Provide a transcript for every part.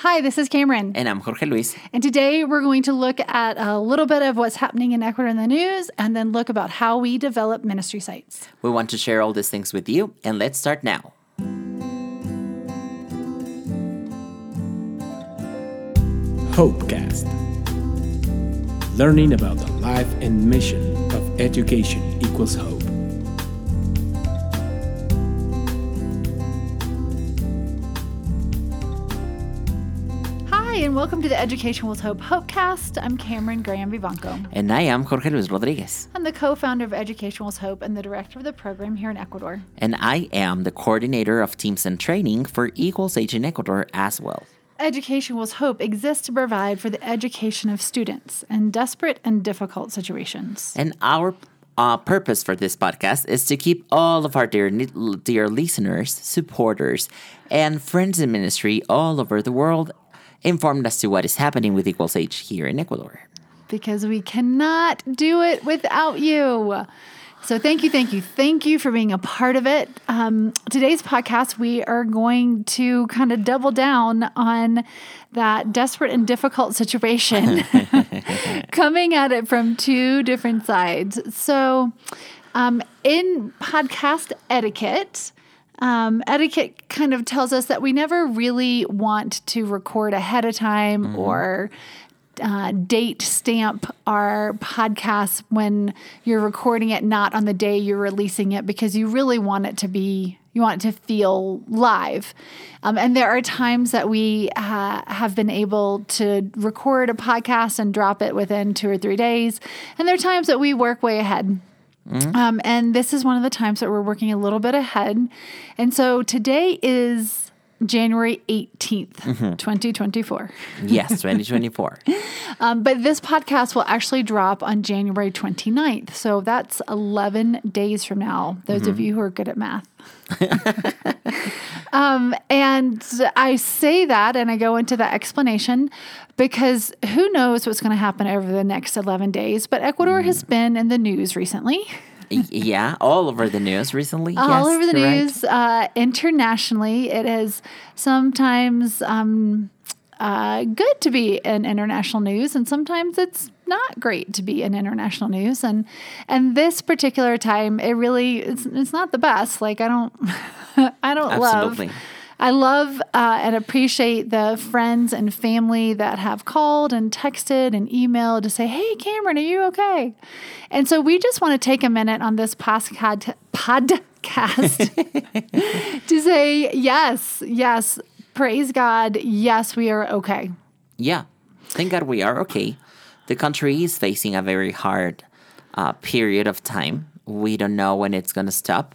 Hi, this is Cameron. And I'm Jorge Luis. And today we're going to look at a little bit of what's happening in Ecuador in the news and then look about how we develop ministry sites. We want to share all these things with you, and let's start now. Hopecast. Learning about the life and mission of education equals hope. Welcome to the Education with Hope Hopecast. I'm Cameron Graham Vivanco. And I am Jorge Luis Rodriguez. I'm the co founder of Education with Hope and the director of the program here in Ecuador. And I am the coordinator of teams and training for Equals H in Ecuador as well. Education with Hope exists to provide for the education of students in desperate and difficult situations. And our uh, purpose for this podcast is to keep all of our dear, dear listeners, supporters, and friends in ministry all over the world informed as to what is happening with Equals H here in Ecuador. Because we cannot do it without you. So, thank you, thank you, thank you for being a part of it. Um, today's podcast, we are going to kind of double down on that desperate and difficult situation, coming at it from two different sides. So, um, in podcast etiquette, um, etiquette kind of tells us that we never really want to record ahead of time mm-hmm. or uh, date stamp our podcast when you're recording it, not on the day you're releasing it, because you really want it to be, you want it to feel live. Um, and there are times that we uh, have been able to record a podcast and drop it within two or three days. And there are times that we work way ahead. Mm-hmm. Um, and this is one of the times that we're working a little bit ahead. And so today is January 18th, mm-hmm. 2024. Yes, 2024. um, but this podcast will actually drop on January 29th. So that's 11 days from now, those mm-hmm. of you who are good at math. um, and I say that and I go into the explanation because who knows what's going to happen over the next 11 days. But Ecuador mm. has been in the news recently. yeah, all over the news recently. All yes, over the news. Right. Uh, internationally, It is sometimes um, uh, good to be in international news, and sometimes it's not great to be in international news. And and this particular time, it really it's, it's not the best. Like I don't I don't Absolutely. love I love uh, and appreciate the friends and family that have called and texted and emailed to say, Hey, Cameron, are you okay? And so we just want to take a minute on this podcast, podcast to say, Yes, yes, praise God. Yes, we are okay. Yeah, thank God we are okay. The country is facing a very hard uh, period of time. We don't know when it's going to stop.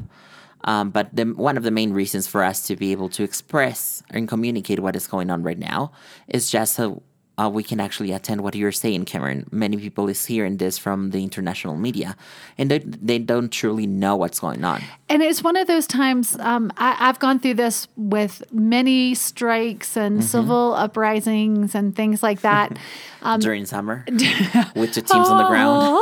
Um, but the, one of the main reasons for us to be able to express and communicate what is going on right now is just so uh, we can actually attend what you're saying, Cameron. Many people is hearing this from the international media, and they, they don't truly know what's going on. And it's one of those times um, I, have gone through this with many strikes and mm-hmm. civil uprisings and things like that um, during summer with the teams on the ground.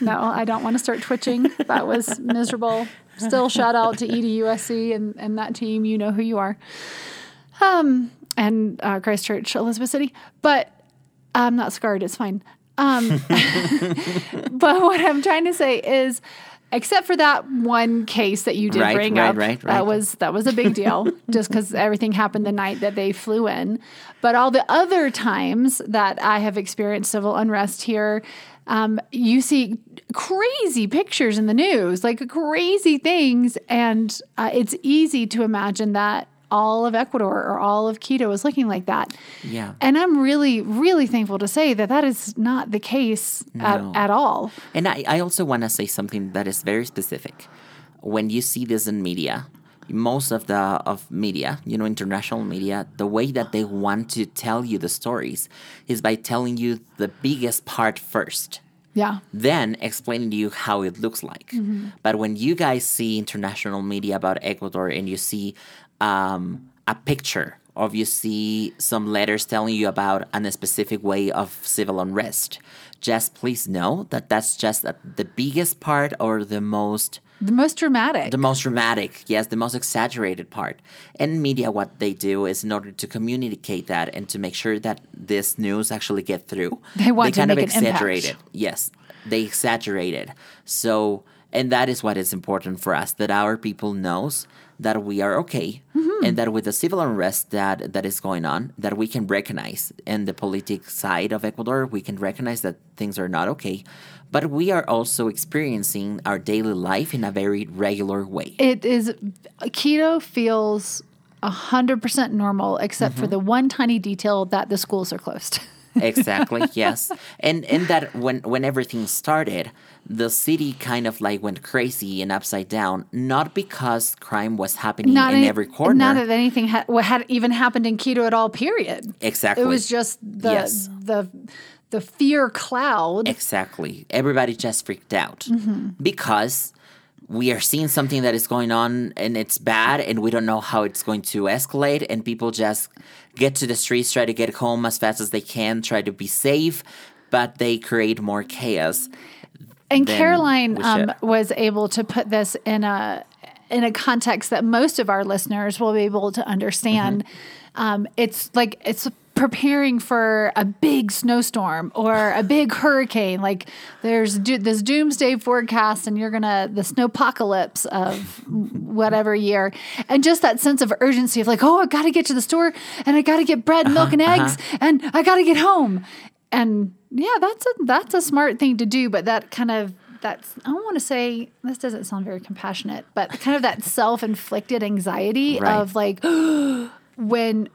no, I don't want to start twitching. That was miserable. Still, shout out to EDUSC and, and that team. You know who you are. Um, and uh, Christchurch, Elizabeth City. But I'm not scarred. It's fine. Um, but what I'm trying to say is, except for that one case that you did right, bring right, up, right, that was that was a big deal, just because everything happened the night that they flew in. But all the other times that I have experienced civil unrest here, um, you see crazy pictures in the news, like crazy things, and uh, it's easy to imagine that all of Ecuador or all of Quito is looking like that. Yeah. And I'm really, really thankful to say that that is not the case no. at, at all. And I, I also want to say something that is very specific. When you see this in media, most of the of media, you know, international media, the way that they want to tell you the stories is by telling you the biggest part first. Yeah. Then explaining to you how it looks like. Mm-hmm. But when you guys see international media about Ecuador and you see um, a picture or if you see some letters telling you about an, a specific way of civil unrest, just please know that that's just a, the biggest part or the most The most dramatic. the most dramatic, yes, the most exaggerated part. And media, what they do is in order to communicate that and to make sure that this news actually get through, They want to kind make of an impact. it. Yes, they exaggerate it. So, and that is what is important for us that our people knows that we are okay, Mm-hmm. and that with the civil unrest that that is going on, that we can recognize in the politic side of Ecuador, we can recognize that things are not okay. But we are also experiencing our daily life in a very regular way. it is Quito feels 100% normal except Mm-hmm. for the one tiny detail that the schools are closed. exactly yes and and that when when everything started the city kind of like went crazy and upside down not because crime was happening in any- every corner Not that anything ha- had even happened in quito at all. Period. exactly It was just the Yes. the the fear cloud. exactly everybody just freaked out Mm-hmm. because we are seeing something that is going on and it's bad and we don't know how it's going to escalate and people just get to the streets try to get home as fast as they can try to be safe but they create more chaos And Caroline um, was able to put this in a in a context that most of our listeners will be able to understand. Mm-hmm. Um, it's like it's preparing for a big snowstorm or a big hurricane. Like there's do- this doomsday forecast, and you're gonna the snowpocalypse of whatever year, and just that sense of urgency of like, oh, I got to get to the store, and I got to get bread, milk, and Uh-huh, eggs, and I got to get home and yeah that's a that's a smart thing to do but that kind of that's i don't want to say this doesn't sound very compassionate but kind of that self-inflicted anxiety Right. of like when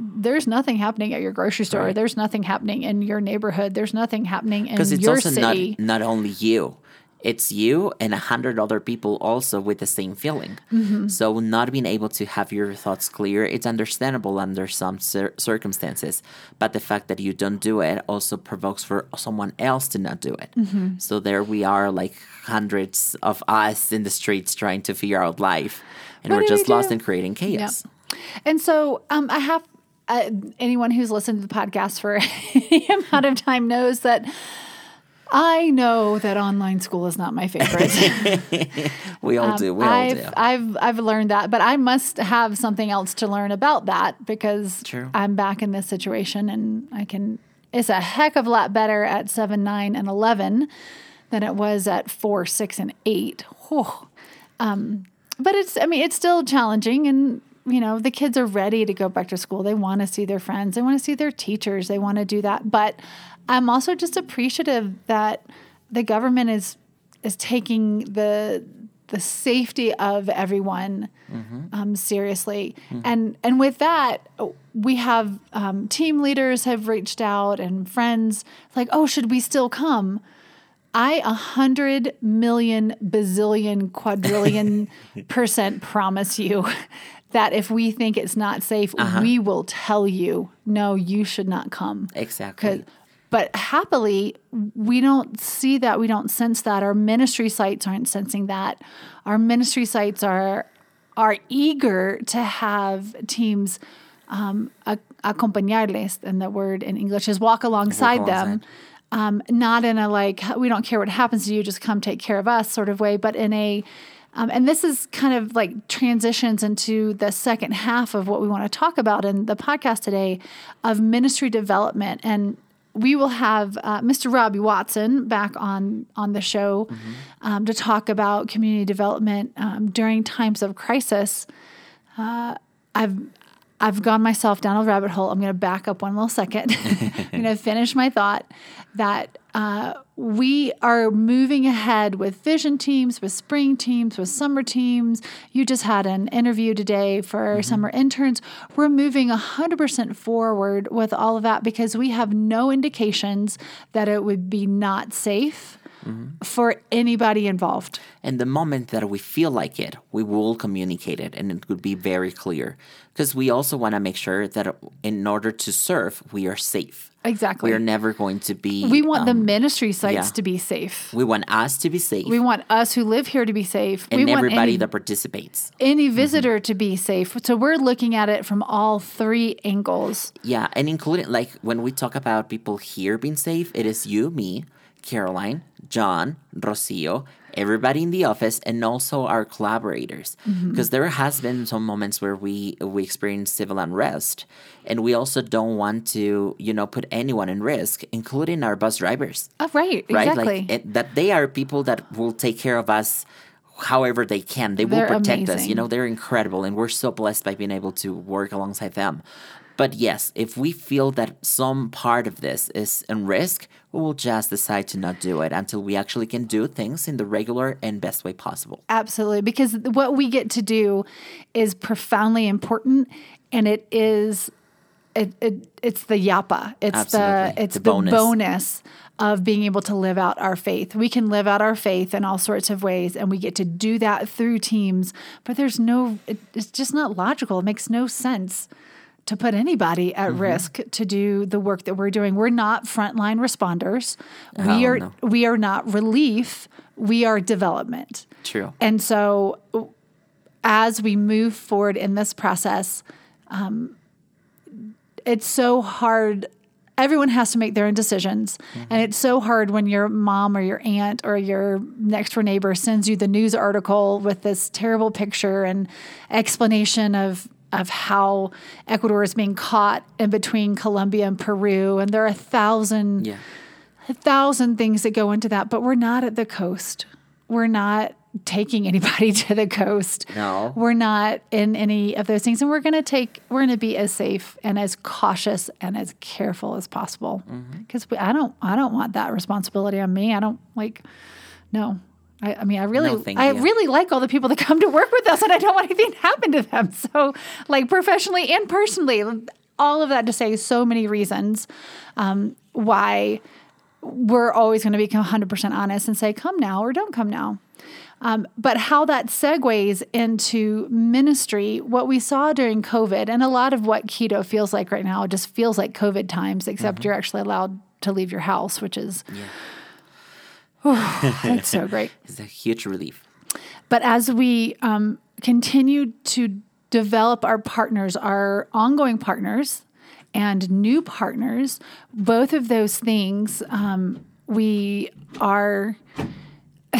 there's nothing happening at your grocery store. Right. there's nothing happening in your neighborhood. There's nothing happening in because it's your also city. not not only you. It's you and a hundred other people also with the same feeling. Mm-hmm. so not being able to have your thoughts clear it's understandable under some cir- circumstances. But the fact that you don't do it also provokes for someone else to not do it. Mm-hmm. so there we are like hundreds of us in the streets trying to figure out life. And What we're just lost in creating chaos And so um, I have uh, anyone who's listened to the podcast for any amount of time knows that I know that online school is not my favorite. we all do we all I've, do I've I've learned that, but I must have something else to learn about that because True. I'm back in this situation and I can. It's a heck of a lot better at seven, nine, and eleven than it was at four, six, and eight. Um, but it's I mean it's still challenging and. You know, the kids are ready to go back to school. They want to see their friends. They want to see their teachers. They want to do that. But I'm also just appreciative that the government is is taking the the safety of everyone um, seriously. And and with that, we have um, team leaders have reached out and friends like, oh, should we still come? I a hundred million bazillion quadrillion percent promise you that if we think it's not safe, we will tell you, no, you should not come. Exactly. But happily, we don't see that. We don't sense that. Our ministry sites aren't sensing that. Our ministry sites are are eager to have teams um, acompañarles, and the word in English is walk alongside them. alongside. Um, not in a like we don't care what happens to you, just come take care of us sort of way, but in a um, and this is kind of like transitions into the second half of what we want to talk about in the podcast today of ministry development. And we will have uh, Mr. Robbie Watson back on on the show um, to talk about community development um, during times of crisis. Uh, I've I've gone myself down a rabbit hole. I'm going to back up one little second. I'm going to finish my thought that uh, we are moving ahead with vision teams, with spring teams, with summer teams. You just had an interview today for our summer interns. We're moving 100% forward with all of that because we have no indications that it would be not safe for anybody involved. And the moment that we feel like it, we will communicate it and it would be very clear. Because we also want to make sure that in order to serve, we are safe. Exactly. We are never going to be. We want the um, ministry sites yeah. to be safe. We want us to be safe. We want us who live here to be safe. and we want everybody any, that participates. any visitor to be safe. So we're looking at it from all three angles. Yeah, and including like when we talk about people here being safe, it is you, me, Caroline, John, Rocio, everybody in the office, and also our collaborators. Mm-hmm. Because there has been some moments where we we experience civil unrest, and we also don't want to, you know, put anyone in risk, including our bus drivers. Oh, right. Right, Exactly. like it, that they are people that will take care of us. However, they can, they will They're protect us. You know, they're incredible, and we're so blessed by being able to work alongside them. But yes, if we feel that some part of this is in risk, we will just decide to not do it until we actually can do things in the regular and best way possible. Absolutely. Because what we get to do is profoundly important and it is it, it it's the yapa. It's Absolutely. the it's The the, bonus. bonus. of being able to live out our faith. We can live out our faith in all sorts of ways and we get to do that through teams, but there's no it, it's just not logical. It makes no sense to put anybody at Mm-hmm. risk to do the work that we're doing. We're not frontline responders. We are no. we are not relief. We are development. True. And so, as we move forward in this process, um, it's so hard. Everyone has to make their own decisions. And it's so hard when your mom or your aunt or your next door neighbor sends you the news article with this terrible picture and explanation of, of how Ecuador is being caught in between Colombia and Peru. And there are a thousand Yeah. a thousand things that go into that, but we're not at the coast. We're not taking anybody to the coast. No. We're not in any of those things. And we're going to take, we're going to be as safe and as cautious and as careful as possible. Mm-hmm. Because I don't, I don't want that responsibility on me. I don't like, no. I, I mean, I really, No, I you. really like all the people that come to work with us, and I don't want anything to happen to them. So, like professionally and personally, all of that to say, so many reasons um, why we're always going to be 100% honest and say, come now or don't come now. Um, but how that segues into ministry, what we saw during COVID, and a lot of what Quito feels like right now, just feels like COVID times, except you're actually allowed to leave your house, which is, it's so great. It's a huge relief. But as we um, continue to develop our partners, our ongoing partners, and new partners, both of those things, um, we are.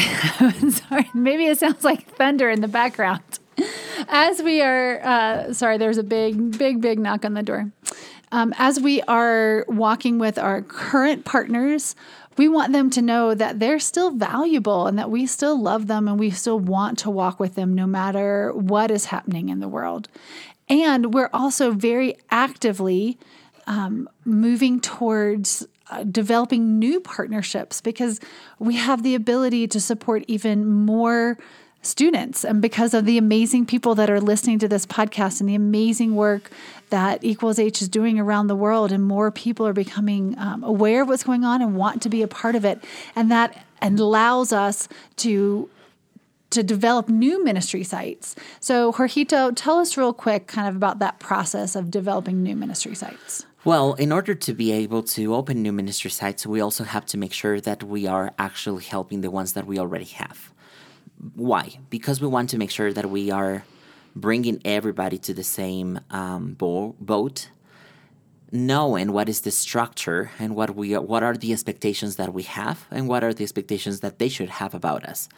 sorry, maybe it sounds like thunder in the background. As we are, uh, sorry, there's a big, big, big knock on the door. Um, as we are walking with our current partners, we want them to know that they're still valuable and that we still love them and we still want to walk with them no matter what is happening in the world. And we're also very actively um, moving towards uh, developing new partnerships because we have the ability to support even more students. And because of the amazing people that are listening to this podcast and the amazing work that equals h is doing around the world and more people are becoming um, aware of what's going on and want to be a part of it. And that allows us to to develop new ministry sites. So jorgito tell us real quick kind of about that process of developing new ministry sites. Well, in order to be able to open new ministry sites, we also have to make sure that we are actually helping the ones that we already have. Why? Because we want to make sure that we are bringing everybody to the same um, bo- boat, knowing what is the structure and what we are, what are the expectations that we have and what are the expectations that they should have about us.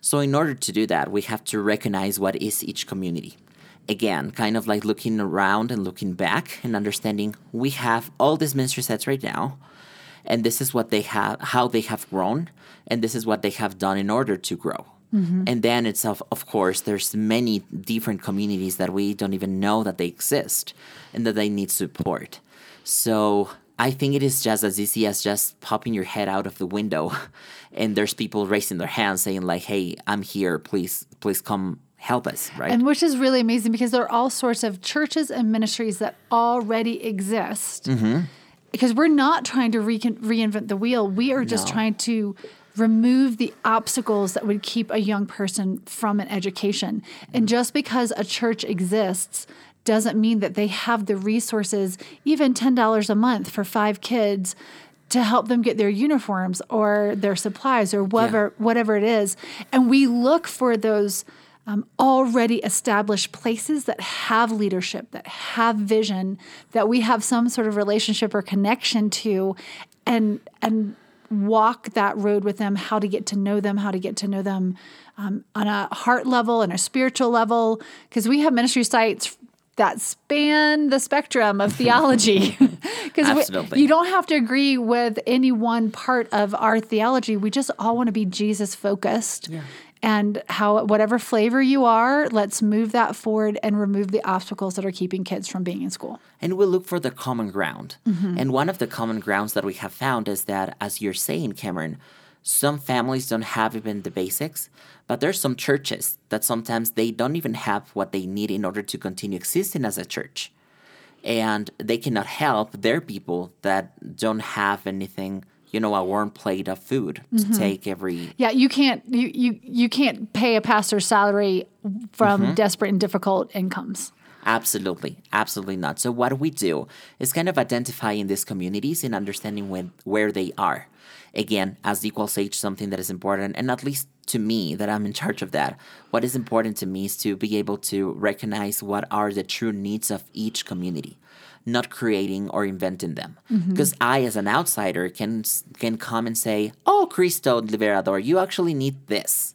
So, in order to do that, we have to recognize what is each community. Again, kind of like looking around and looking back and understanding we have all these ministry sets right now, and this is what they have, how they have grown, and this is what they have done in order to grow. And then it's of, of course there's many different communities that we don't even know that they exist and that they need support. So I think it is just as easy as just popping your head out of the window and there's people raising their hands saying like, "Hey, I'm here. Please please come help us." Right? And which is really amazing because there are all sorts of churches and ministries that already exist. Mm-hmm. Because we're not trying to re- reinvent the wheel. We are just No. trying to remove the obstacles that would keep a young person from an education. And just because a church exists doesn't mean that they have the resources, even $10 a month for five kids to help them get their uniforms or their supplies or whatever Yeah. whatever it is. And we look for those um, already established places that have leadership, that have vision, that we have some sort of relationship or connection to, and and walk that road with them. How to get to know them, how to get to know them um, on a heart level and a spiritual level, because we have ministry sites that span the spectrum of theology. Because you don't have to agree with any one part of our theology. We just all want to be Jesus focused. And how, whatever flavor you are, let's move that forward and remove the obstacles that are keeping kids from being in school. and we'll look for the common ground. Mm-hmm. And one of the common grounds that we have found is that, as you're saying, Cameron, some families don't have even the basics, but there's some churches that sometimes they don't even have what they need in order to continue existing as a church. And they cannot help their people that don't have anything, you know, a warm plate of food to mm-hmm. take every Yeah, you can't you you you can't pay a pastor's salary from mm-hmm. desperate and difficult incomes. Absolutely, absolutely not. So what we do is kind of identifying these communities and understanding when, where they are. Again, as equals H, something that is important, and at least to me, that I'm in charge of that. What is important to me is to be able to recognize what are the true needs of each community, not creating or inventing them. Mm-hmm. Because I, as an outsider, can can come and say, "Oh, Cristo Liberador, you actually need this."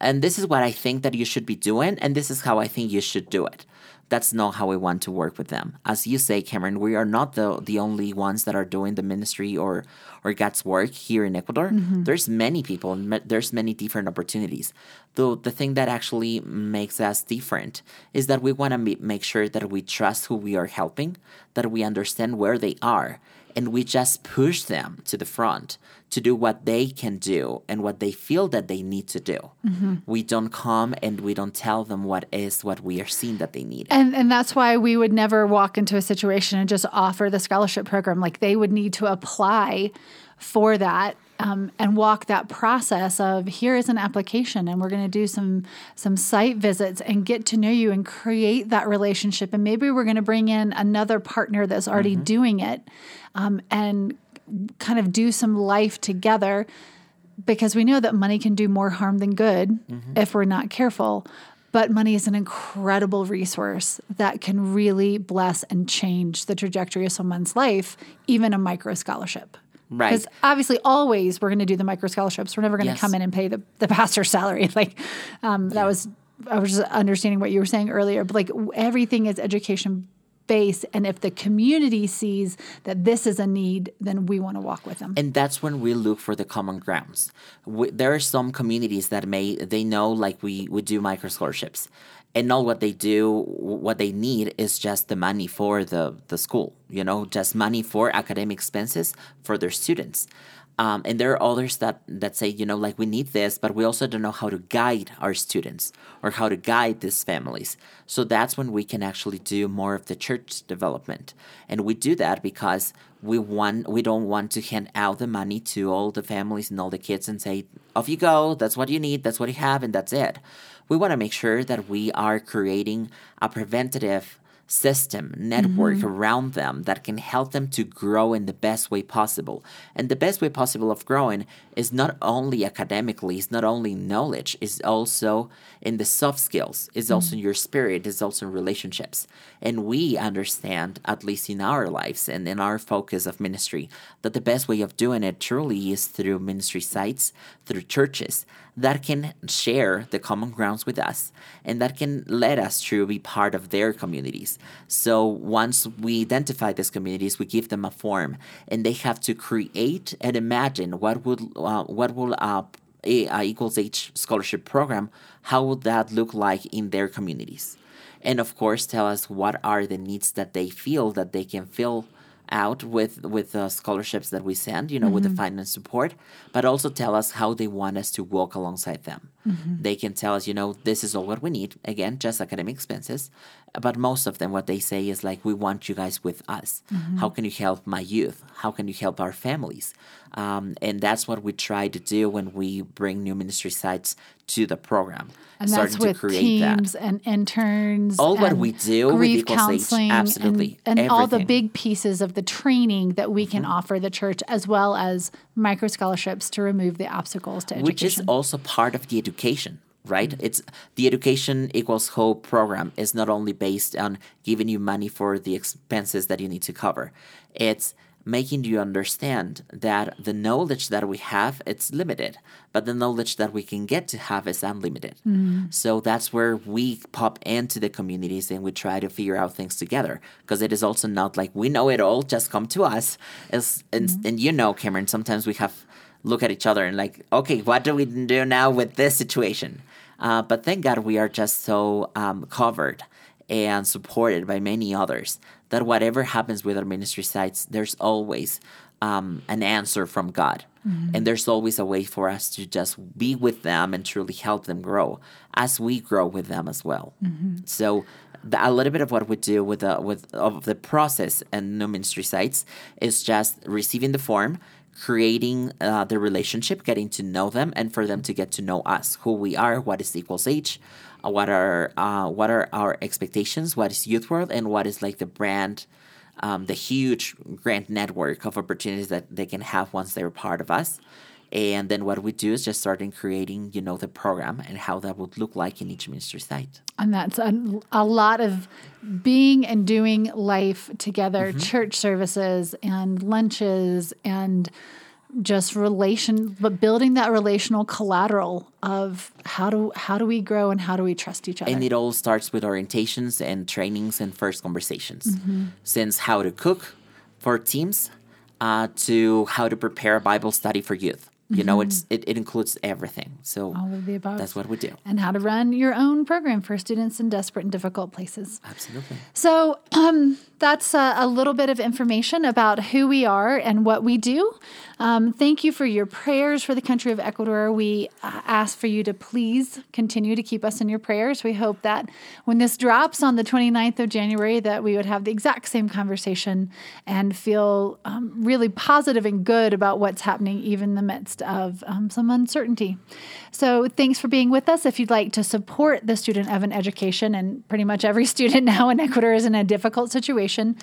and this is what I think that you should be doing, and this is how I think you should do it. That's not how we want to work with them. As you say, Cameron, we are not the the only ones that are doing the ministry or or God's work here in Ecuador. Mm-hmm. There's many people, and there's many different opportunities. Though the thing that actually makes us different is that we want to make sure that we trust who we are helping, that we understand where they are, and we just push them to the front to do what they can do and what they feel that they need to do. Mm-hmm. We don't come and we don't tell them what is what we are seeing that they need. And and that's why we would never walk into a situation and just offer the scholarship program. Like they would need to apply for that um, and walk that process of here is an application, and we're going to do some some site visits and get to know you and create that relationship. And maybe we're going to bring in another partner that's already doing it, um, and kind of do some life together because we know that money can do more harm than good if we're not careful. But money is an incredible resource that can really bless and change the trajectory of someone's life, even a micro scholarship. Right. Because obviously, always we're going to do the micro scholarships. We're never going to Yes. come in and pay the, the pastor's salary. Like um, that was, I was just understanding what you were saying earlier. But like everything is education based, and if the community sees that this is a need, then we want to walk with them. and that's when we look for the common grounds. We, there are some communities that may they know like we we do micro scholarships, and all what they do, what they need is just the money for the the school. You know, just money for academic expenses for their students. Um, and there are others that, that say, you know, like we need this, but we also don't know how to guide our students or how to guide these families. So that's when we can actually do more of the church development. And we do that because we want we don't want to hand out the money to all the families and all the kids and say, off you go, that's what you need, that's what you have, and that's it. We want to make sure that we are creating a preventative system, network mm-hmm. around them that can help them to grow in the best way possible. And the best way possible of growing is not only academically, it's not only knowledge, it's also in the soft skills, it's also in your spirit, it's also in relationships. And we understand, at least in our lives and in our focus of ministry, that the best way of doing it truly is through ministry sites, through churches that can share the common grounds with us and that can let us to be part of their communities. So once we identify these communities, we give them a form and they have to create and imagine what would uh, what will uh, a, a equals H scholarship program, how would that look like in their communities? And of course, tell us what are the needs that they feel that they can fill out with with the scholarships that we send, you know, with the mm-hmm. finance support, but also tell us how they want us to walk alongside them. They can tell us, you know, this is all what we need. Again, just academic expenses. But most of them, what they say is like, we want you guys with us. How can you help my youth? How can you help our families? Um, and that's what we try to do when we bring new ministry sites to the program. And that's with teams and interns. All what we do grief counseling, absolutely, and, and all the. Mm-hmm. big pieces of the training that we can offer the church, as well as micro scholarships to remove the obstacles to education. which is also part of the education right? Mm. It's the education equals hope program is not only based on giving you money for the expenses that you need to cover. It's making you understand that the knowledge that we have it's limited but the knowledge that we can get to have is unlimited. Mm. So that's where we pop into the communities and we try to figure out things together because it is also not like we know it all just come to us. It's, and, mm-hmm. and you know cameron sometimes we have look at each other and like, okay, what do we do now with this situation? Uh, but thank God we are just so um, covered and supported by many others that whatever happens with our ministry sites, there's always um, an answer from God. And there's always a way for us to just be with them and truly help them grow as we grow with them as well. So the, a little bit of what we do with the with of the process and new ministry sites is just receiving the form, creating uh, the relationship, getting to know them, and for them to get to know us, who we are, what is equals H, uh, what are uh, what are our expectations, what is Youth World, and what is like the brand, um, the huge grant network of opportunities that they can have once they're part of us. And then what we do is just starting creating, you know, the program and how that would look like in each ministry site. And that's a, a lot of being and doing life together, Mm-hmm. church services and lunches and just relation but building that relational collateral of how do how do we grow and how do we trust each other. And it all starts with orientations and trainings and first conversations. Mm-hmm. Since how to cook for teams uh, to how to prepare a Bible study for youth. You know, it's it, it includes everything. So Mm-hmm. All of the above. that's what we do. and how to run your own program for students in desperate and difficult places. Absolutely. So um, that's a, a little bit of information about who we are and what we do. Um, thank you for your prayers for the country of Ecuador. We uh, ask for you to please continue to keep us in your prayers. We hope that when this drops on the 29th of January, that we would have the exact same conversation and feel um, really positive and good about what's happening, even in the midst of um, some uncertainty. So thanks for being with us. If you'd like to support the student of an education, and pretty much every student now in Ecuador is in a difficult situation,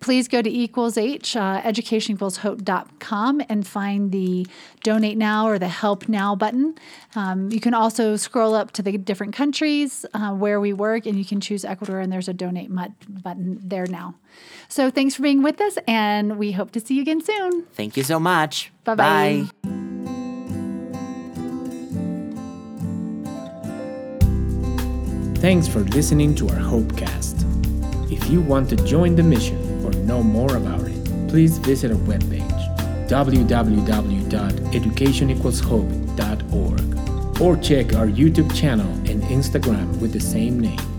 please go to equals H, uh, educationequalshope.com and find the donate now or the help now button. Um, you can also scroll up to the different countries uh, where we work and you can choose Ecuador and there's a donate mut- button there now. So thanks for being with us and we hope to see you again soon. Thank you so much. Bye-bye. Bye. Thanks for listening to our Hopecast. If you want to join the mission or know more about it, please visit our webpage www.educationequalshope.org or check our YouTube channel and Instagram with the same name.